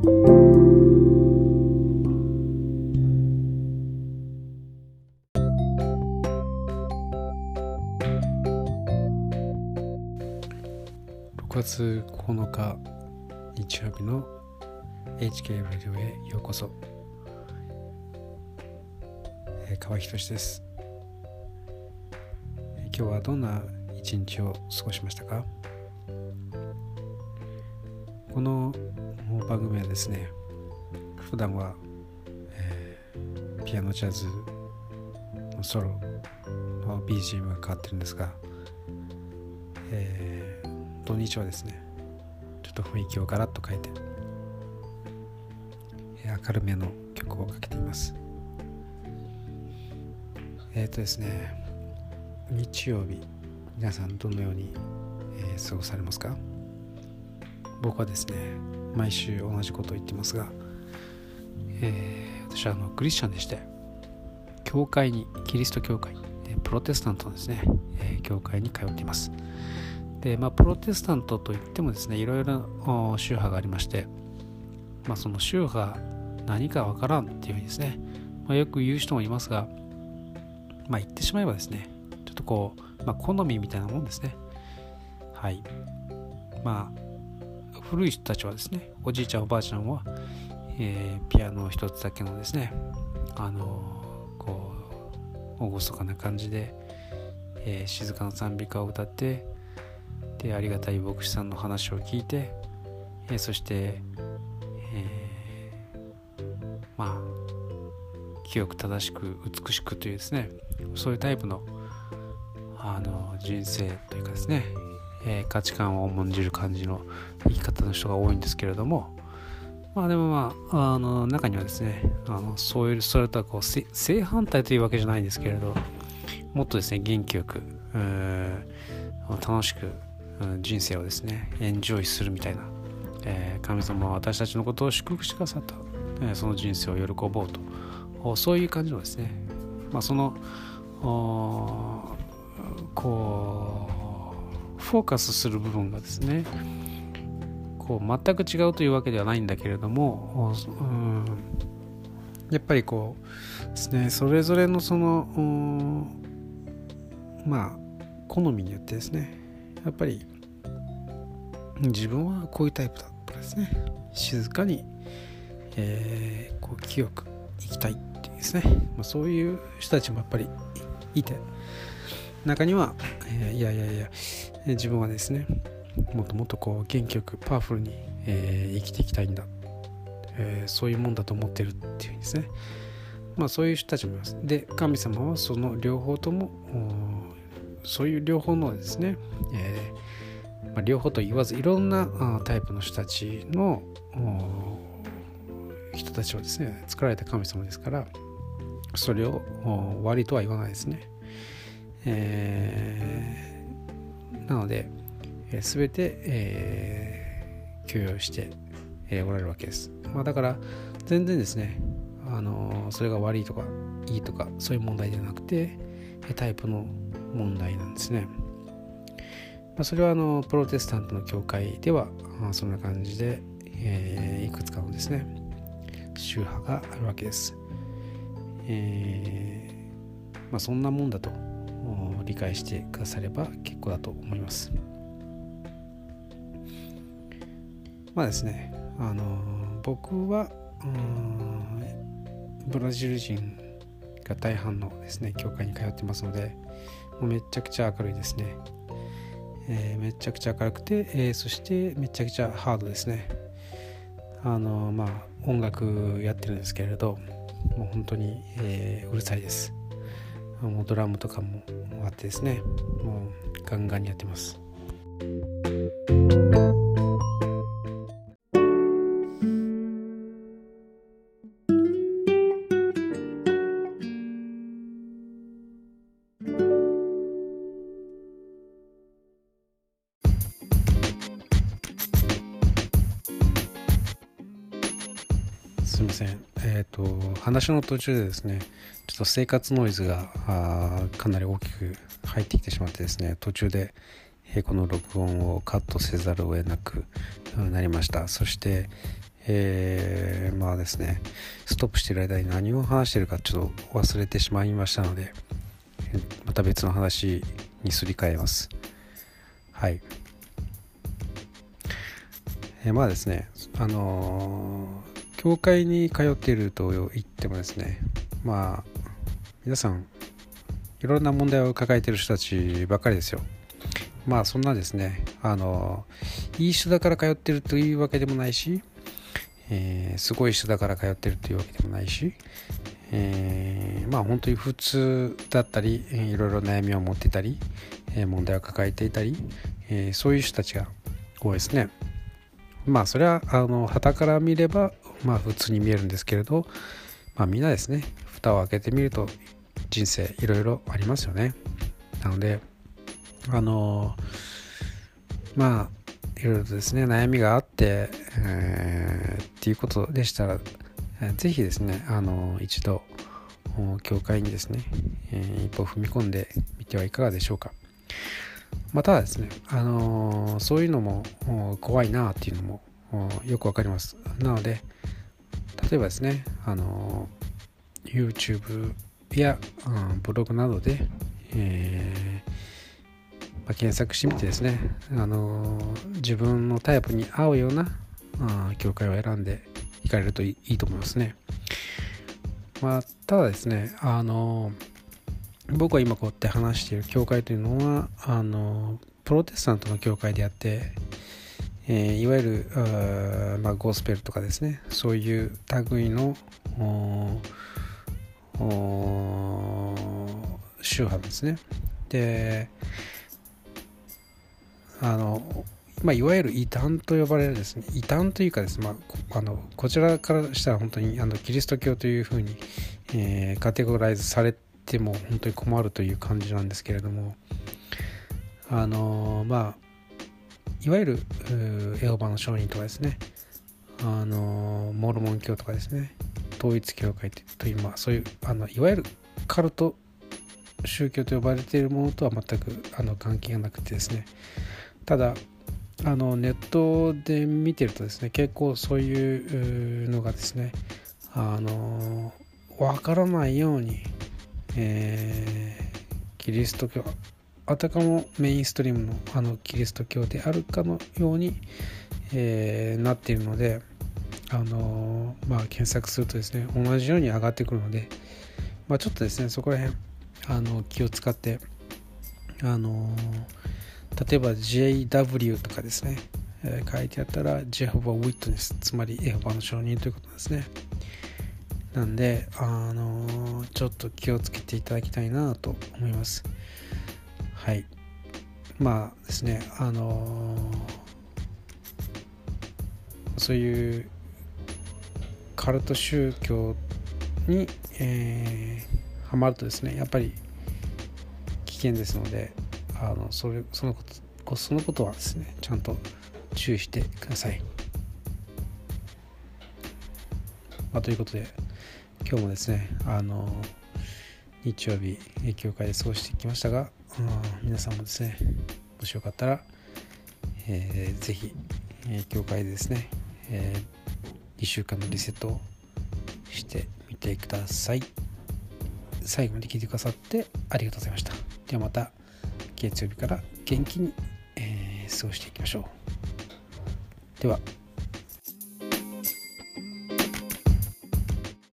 6月9日日曜日の HK ラジオへようこそ、えー、川仁です、えー、今日はどんな一日を過ごしましたか？この番組はですね普段は、えー、ピアノジャズのソロの BGM が変わってるんですが、えー、土日はですねちょっと雰囲気をガラッと変えて明るめの曲をかけています。えっ、ー、とですね日曜日皆さんどのように、えー、過ごされますか？僕はですね毎週同じことを言ってますが、えー、私はあのクリスチャンでして教会にキリスト教会プロテスタントのですね、え、教会に通っています。でまあプロテスタントといってもですねいろいろな宗派がありましてまあその宗派何かわからんっていうふうにですね、まあ、よく言う人もいますがまあ言ってしまえばですねちょっとこう、まあ、好みみたいなもんですね。はい。まあ古い人たちはですねおじいちゃんおばあちゃんは、えー、ピアノ一つだけのですねあのー、こう厳かな感じで、えー、静かな賛美歌を歌ってでありがたい牧師さんの話を聞いて、えー、そして、えー、まあ清く正しく美しくというですねそういうタイプのあの人生というかですねえー、価値観を重んじる感じの生き方の人が多いんですけれどもまあでもまああの中にはですねあのそういうそれとはこう正反対というわけじゃないんですけれどもっとですね元気よく楽しく人生をですねエンジョイするみたいな、えー、神様は私たちのことを祝福してくださった、えー、その人生を喜ぼうとそういう感じのですねまあそのこうフォーカスする部分がですねこう全く違うというわけではないんだけれども、うん、やっぱりこうですねそれぞれのそのまあ好みによってですねやっぱり自分はこういうタイプだとかですね。静かに、えー、こう清く生きたいっていうですね、まあ、そういう人たちもやっぱりいて中には、えー、いやいやいや自分はですねもっともっとこう元気よくパワフルに、えー、生きていきたいんだ、えー、そういうもんだと思ってるっていうんですね。まあそういう人たちもいます。で神様はその両方ともそういう両方のですね、えーまあ、両方と言わずいろんなタイプの人たちの人たちをですね作られた神様ですからそれを悪いとは言わないですね、えーなので、えー、全て、えー、許容して、えー、おられるわけです。まあ、だから全然ですね、あのそれが悪いとかいいとかそういう問題ではなくてタイプの問題なんですね。まあ、それはあのプロテスタントの教会では、そんな感じで、えー、いくつかのですね宗派があるわけです。えーまあ、そんなもんだと理解してくだされば結構だと思います。まあですねあの僕はブラジル人が大半のですね教会に通ってますのでもうめちゃくちゃ明るいですね、えー、めちゃくちゃ明るくて、えー、そしてめちゃくちゃハードですね。あのまあ音楽やってるんですけれどもう本当に、えー、うるさいです。もうドラムとかもあってですねもうガンガンにやってますすみません。話の途中でですね、ちょっと生活ノイズがかなり大きく入ってきてしまってですね、途中で、この録音をカットせざるを得なくなりました。そして、えー、まあですねストップしてる間に何を話してるかちょっと忘れてしまいましたのでまた別の話にすり替えますはいえー、まあですねあのー、教会に通っていると言ってもですねまあ皆さんいろんな問題を抱えている人たちばかりですよ。まあそんなですねあのいい人だから通ってるというわけでもないし、えー、すごい人だから通ってるというわけでもないし、えー、まあ本当に普通だったりいろいろ悩みを持っていたり問題を抱えていたり、えー、そういう人たちが多いですね。まあそれはあの旗から見ればまあ普通に見えるんですけれどまあみんなですね蓋を開けてみると人生いろいろありますよね。なのであのまあいろいろとですね悩みがあって、えー、っていうことでしたら是非ですねあの一度教会にですね、えー、一歩踏み込んでみてはいかがでしょうか。またですね、あのー、そういうのも怖いなっていうのもよくわかりますなので例えばですね、あの、YouTube や、うん、ブログなどで、えーまあ、検索してみてですね、あの自分のタイプに合うようなあ教会を選んでいかれるといいと思いますね。まあ、ただですね、あの僕は今こうやって話している教会というのはあのプロテスタントの教会であって、えー、いわゆるあ、まあ、ゴスペルとかですね。そういう類の宗派ですね。であのまあ、いわゆる異端と呼ばれるですね。異端というかですね、まあ、あのこちらからしたら本当にあのキリスト教というふうに、えー、カテゴライズされても本当に困るという感じなんですけれども。あのまあいわゆるエホバの証人とかですね。あのモルモン教とかですね。統一教会という、まあ、そういうあのいわゆるカルト宗教と呼ばれているものとは全くあの関係がなくてですね。ただあのネットで見てるとですね結構そういうのがですねあの分からないように、えー、キリスト教あたかもメインストリームのあのキリスト教であるかのように、えー、なっているのであのまあ検索するとですね同じように上がってくるので、まあ、ちょっとですねそこら辺あの気を使ってあの例えば JW とかですね、え、書いてあったら Jehovah Witness つまりエホバの証人ということですね。なんであのちょっと気をつけていただきたいなと思います。はいまあですねあのそういうカルト宗教に、えー、ハマるとですねやっぱり危険ですのであのそれそのことそのことはですねちゃんと注意してください。まあ、ということで今日もですねあの日曜日教会で過ごしてきましたが、皆さんもですねもしよかったら、えー、ぜひ、えー、教会でですね、えー、2週間のリセットをしてみてください。最後まで聞いてくださってありがとうございました。ではまた月曜日から元気に、えー、過ごしていきましょう。では。